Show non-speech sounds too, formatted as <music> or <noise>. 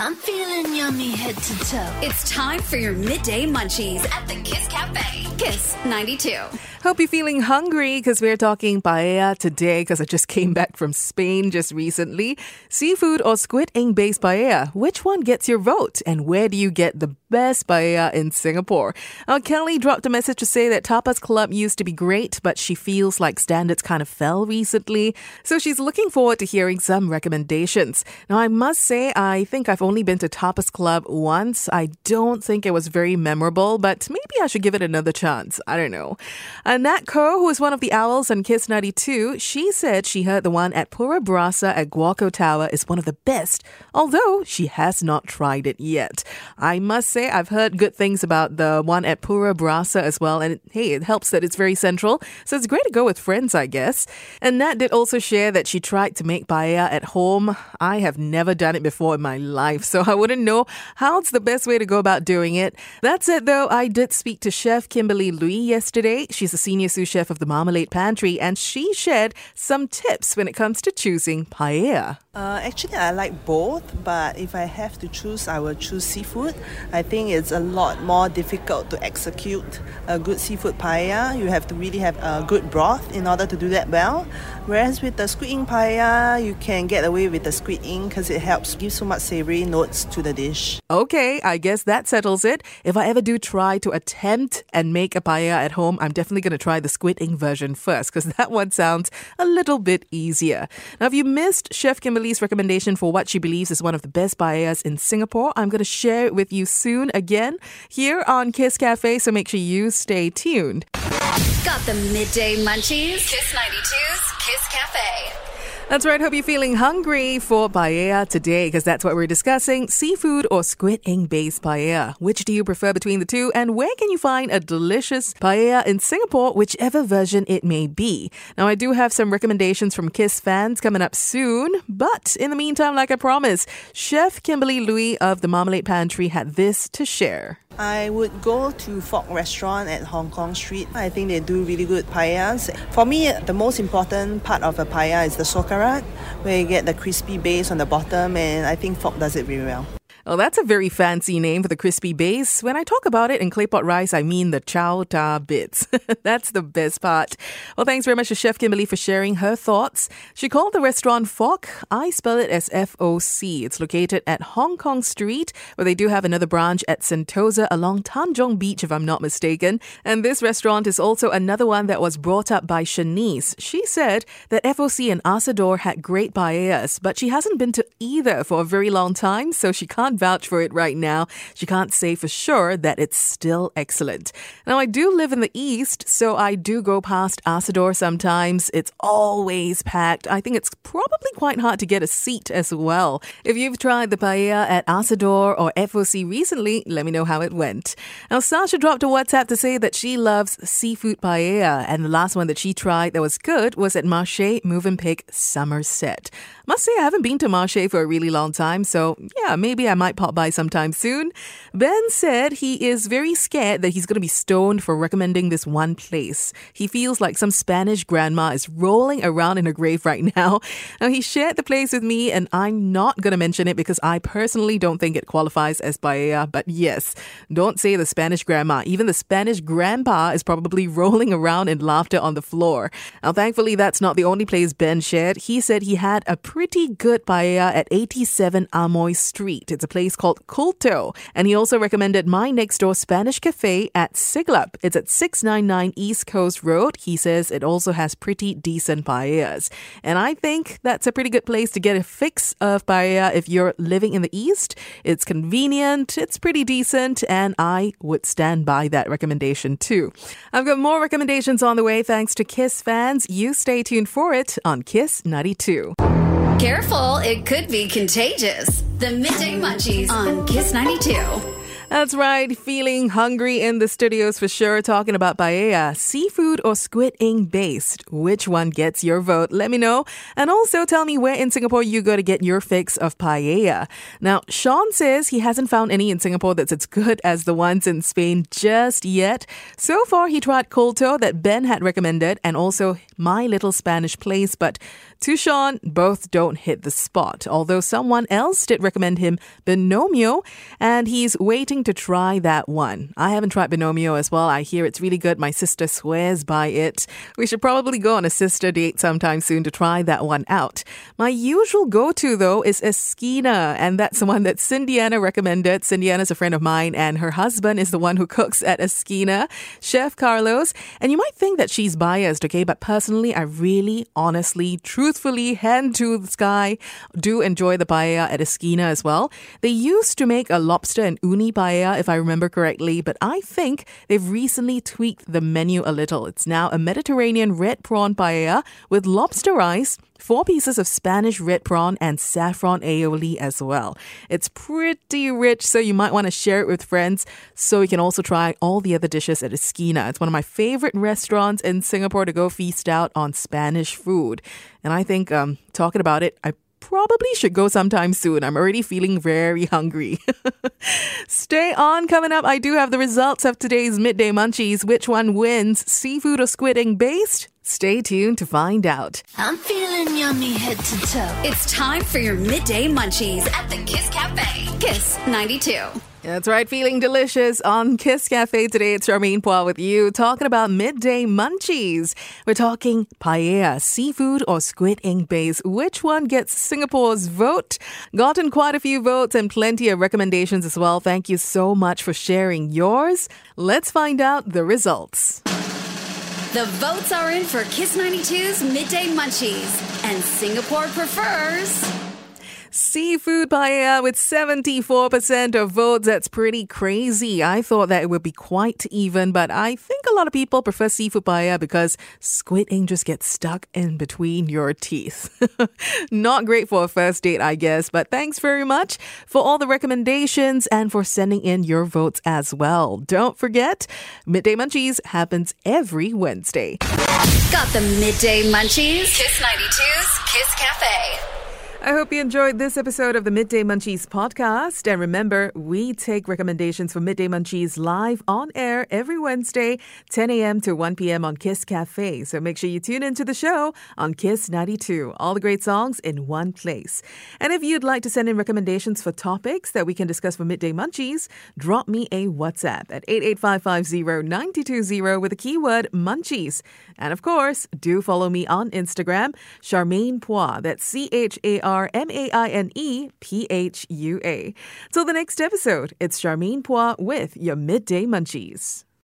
I'm feeling yummy head to toe. It's time for your midday munchies at the Kiss Cafe. Kiss 92. Hope you're feeling hungry because we're talking paella today because I just came back from Spain just recently. Seafood or squid ink based paella? Which one gets your vote? And where do you get the best paella in Singapore? Uh, Kelly dropped a message to say that Tapas Club used to be great, but she feels like standards kind of fell recently. So she's looking forward to hearing some recommendations. Now, I must say, I think I've only been to Tapas Club once. I don't think it was very memorable, but maybe I should give it another chance. I don't know. Nat Ko, who is one of the owls on Kiss 92, she said she heard the one at Pura Brasa at Guoco Tower is one of the best, although she has not tried it yet. I must say, I've heard good things about the one at Pura Brasa as well, and hey, it helps that it's very central, so it's great to go with friends, I guess. And Nat did also share that she tried to make paella at home. I have never done it before in my life, so I wouldn't know how's the best way to go about doing it. That's it, though, I did speak to Chef Kimberly Louis yesterday. She's the senior sous chef of the Marmalade Pantry, and she shared some tips when it comes to choosing paella. Uh, actually, I like both, but if I have to choose, I will choose seafood. I think it's a lot more difficult to execute a good seafood paella. You have to really have a good broth in order to do that well. Whereas with the squid ink paella, you can get away with the squid ink because it helps give so much savory notes to the dish. Okay, I guess that settles it. If I ever do try to attempt and make a paella at home, I'm definitely going to try the squid ink version first because <laughs> that one sounds a little bit easier. Now, if you missed Chef Kimberly's recommendation for what she believes is one of the best paellas in Singapore, I'm going to share it with you soon again here on Kiss Cafe, so make sure you stay tuned. Got the midday munchies? Kiss 92's Kiss Cafe. That's right. Hope you're feeling hungry for paella today because that's what we're discussing. Seafood or squid ink based paella. Which do you prefer between the two? And where can you find a delicious paella in Singapore, whichever version it may be? Now, I do have some recommendations from Kiss fans coming up soon. But in the meantime, like I promised, Chef Kimberly Louis of the Marmalade Pantry had this to share. I would go to Fok Restaurant at Hong Kong Street. I think they do really good paellas. For me, the most important part of a paella is the socarrat, where you get the crispy base on the bottom, and I think Fok does it really well. Oh, that's a very fancy name for the crispy base. When I talk about it in claypot rice, I mean the chow ta bits. <laughs> that's the best part. Well, thanks very much to Chef Kimberly for sharing her thoughts. She called the restaurant Fok. I spell it as F O C. It's located at Hong Kong Street, where they do have another branch at Sentosa along Tanjong Beach, if I'm not mistaken. And this restaurant is also another one that was brought up by Shanice. She said that FOC and Asador had great paellas, but she hasn't been to either for a very long time, so she can't vouch for it right now. She can't say for sure that it's still excellent. Now, I do live in the East, so I do go past Asador sometimes. It's always packed. I think it's probably quite hard to get a seat as well. If you've tried the paella at Asador or FOC recently, let me know how it went. Now, Sasha dropped a WhatsApp to say that she loves seafood paella, and the last one that she tried that was good was at Marche Movenpick Somerset. Must say I haven't been to Marche for a really long time, so yeah, maybe I might pop by sometime soon. Ben said he is very scared that he's going to be stoned for recommending this one place. He feels like some Spanish grandma is rolling around in her grave right <laughs> now. Now, he shared the place with me, and I'm not going to mention it because I personally don't think it qualifies as paella. But yes, don't say the Spanish grandma. Even the Spanish grandpa is probably <laughs> rolling around in laughter on the floor. Now, thankfully, that's not the only place Ben shared. He said he had a pretty good paella at 87 Amoy Street. It's a place called Culto. And he also recommended my next door Spanish cafe at Siglap. It's at 699 East Coast Road. He says it also has pretty decent paellas. And I think that's a pretty good place to get a fix of paella if you're living in the East. It's convenient, it's pretty decent, and I would stand by that recommendation too. I've got more recommendations on the way thanks to Kiss fans. You stay tuned for it on Kiss 92. Careful, it could be contagious. The midday munchies on Kiss 92. That's right, feeling hungry in the studios for sure. Talking about paella, seafood or squid ink based. Which one gets your vote? Let me know. And also tell me where in Singapore you go to get your fix of paella. Now, Sean says he hasn't found any in Singapore that's as good as the ones in Spain just yet. So far, he tried Culto that Ben had recommended and also My Little Spanish Place, but To Sean, both don't hit the spot, although someone else did recommend him Binomio, and he's waiting to try that one. I haven't tried Binomio as well. I hear it's really good. My sister swears by it. We should probably go on a sister date sometime soon to try that one out. My usual go to, though, is Esquina, and that's the one that Cindiana recommended. Cindiana's a friend of mine, and her husband is the one who cooks at Esquina, Chef Carlos. And you might think that she's biased, okay? But personally, I really, honestly, truthfully, hand to the sky, do enjoy the paella at Esquina as well. They used to make a lobster and uni paella, if I remember correctly, but I think they've recently tweaked the menu a little. It's now a Mediterranean red prawn paella with lobster rice four pieces of Spanish red prawn and saffron aioli as well. It's pretty rich, so you might want to share it with friends so you can also try all the other dishes at Esquina. It's one of my favorite restaurants in Singapore to go feast out on Spanish food. And I think, um, talking about it, I probably should go sometime soon. I'm already feeling very hungry. <laughs> Stay on. Coming up, I do have the results of today's midday munchies. Which one wins, seafood or squid ink based? Stay tuned to find out. I'm feeling yummy head to toe. It's time for your midday munchies at the Kiss Cafe. Kiss 92. That's right, feeling delicious on Kiss Cafe today. It's Charmaine Phua with you, talking about midday munchies. We're talking paella, seafood or squid ink base. Which one gets Singapore's vote? Gotten quite a few votes and plenty of recommendations as well. Thank you so much for sharing yours. Let's find out the results. The votes are in for Kiss 92's Midday Munchies, and Singapore prefers. Seafood paella with 74% of votes. That's pretty crazy. I thought that it would be quite even, but I think a lot of people prefer seafood paella because squid ink just gets stuck in between your teeth. <laughs> Not great for a first date, I guess, but thanks very much for all the recommendations and for sending in your votes as well. Don't forget, Midday Munchies happens every Wednesday. Got the Midday Munchies? Kiss 92's Kiss Cafe. I hope you enjoyed this episode of the Midday Munchies podcast. And remember, we take recommendations for Midday Munchies live on air every Wednesday, 10 a.m. to 1 p.m. on Kiss Cafe. So make sure you tune into the show on Kiss 92. All the great songs in one place. And if you'd like to send in recommendations for topics that we can discuss for Midday Munchies, drop me a WhatsApp at 88550 with the keyword munchies. And of course, do follow me on Instagram, Charmaine Phua. That's C H A R M A I N E P H U A. Till the next episode, it's Charmaine Phua with your Midday Munchies.